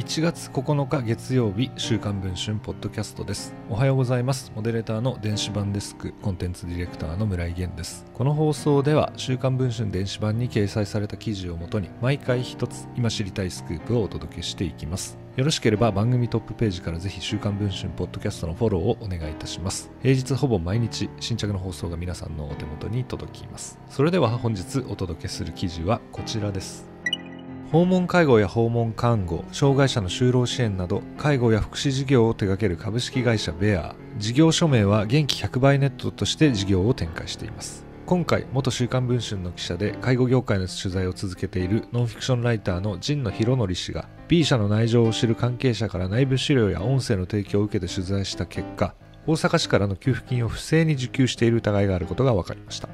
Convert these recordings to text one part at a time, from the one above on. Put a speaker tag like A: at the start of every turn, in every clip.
A: 1月9日月曜日週刊文春ポッドキャストです。おはようございます。モデレーターの電子版デスクコンテンツディレクターの村井源です。この放送では週刊文春電子版に掲載された記事をもとに毎回一つ今知りたいスクープをお届けしていきます。よろしければ番組トップページからぜひ週刊文春ポッドキャストのフォローをお願いいたします。平日ほぼ毎日新着の放送が皆さんのお手元に届きます。それでは本日お届けする記事はこちらです。訪問介護や訪問看護障害者の就労支援など介護や福祉事業を手掛ける株式会社ベア事業所名は元気100倍ネットとして事業を展開しています。今回元週刊文春の記者で介護業界の取材を続けているノンフィクションライターの神野博則氏が B 社の内情を知る関係者から内部資料や音声の提供を受けて取材した結果大阪市からの給付金を不正に受給している疑いがあることが分かりました。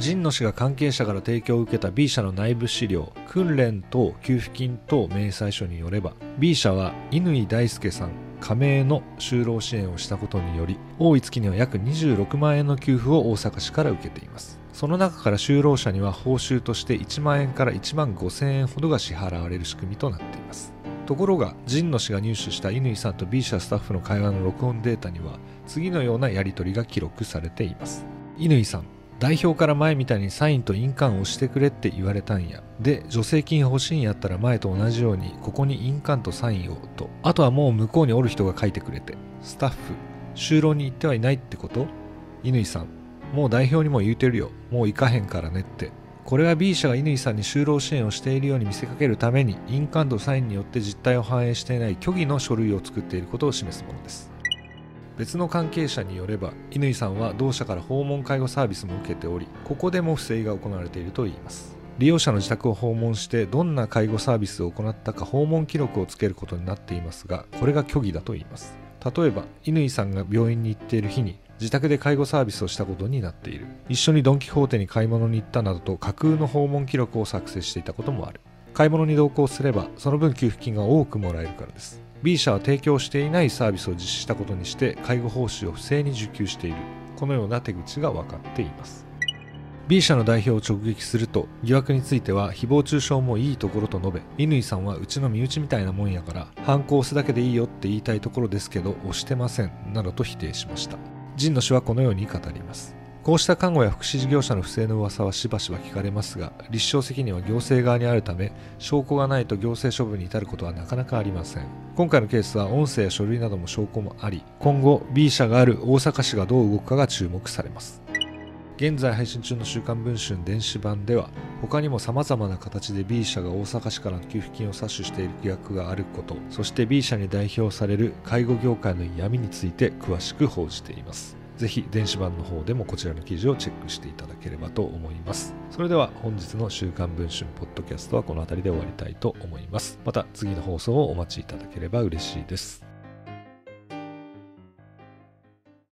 A: 神野氏が関係者から提供を受けた B 社の内部資料訓練等給付金等明細書によれば B 社は乾大輔さん加盟の就労支援をしたことにより多い月には約26万円の給付を大阪市から受けています。その中から就労者には報酬として1万円から1万5千円ほどが支払われる仕組みとなっています。ところが神野氏が入手した乾さんと B 社スタッフの会話の録音データには次のようなやり取りが記録されています。乾さん代表から前みたいにサインと印鑑をしてくれって言われたんや。で、助成金欲しいんやったら前と同じように、ここに印鑑とサインをと。あとはもう向こうにおる人が書いてくれて。スタッフ、就労に行ってはいないってこと？乾さん、もう代表にも言うてるよ。もう行かへんからねって。これは B 社が乾さんに就労支援をしているように見せかけるために印鑑とサインによって実態を反映していない虚偽の書類を作っていることを示すものです別の関係者によれば乾さんは同社から訪問介護サービスも受けておりここでも不正が行われているといいます。利用者の自宅を訪問してどんな介護サービスを行ったか訪問記録をつけることになっていますがこれが虚偽だといいます。例えば乾さんが病院に行っている日に自宅で介護サービスをしたことになっている。一緒にドン・キホーテに買い物に行ったなどと架空の訪問記録を作成していたこともある。買い物に同行すればその分給付金が多くもらえるからです。B 社は提供していないサービスを実施したことにして介護報酬を不正に受給している。このような手口が分かっています。B 社の代表を直撃すると疑惑については誹謗中傷もいいところと述べ乾さんはうちの身内みたいなもんやから反抗押すだけでいいよって言いたいところですけど押してませんなどと否定しました。神野氏はこのように語ります。こうした看護や福祉事業者の不正の噂はしばしば聞かれますが立証責任は行政側にあるため証拠がないと行政処分に至ることはなかなかありません。今回のケースは音声や書類なども証拠もあり今後 B 社がある大阪市がどう動くかが注目されます。現在配信中の週刊文春電子版では他にも様々な形で B 社が大阪市からの給付金を詐取している疑惑があることそして B 社に代表される介護業界の闇について詳しく報じています。ぜひ電子版の方でもこちらの記事をチェックしていただければと思います。それでは本日の週刊文春ポッドキャストはこの辺りで終わりたいと思います。また次の放送をお待ちいただければ嬉しいです。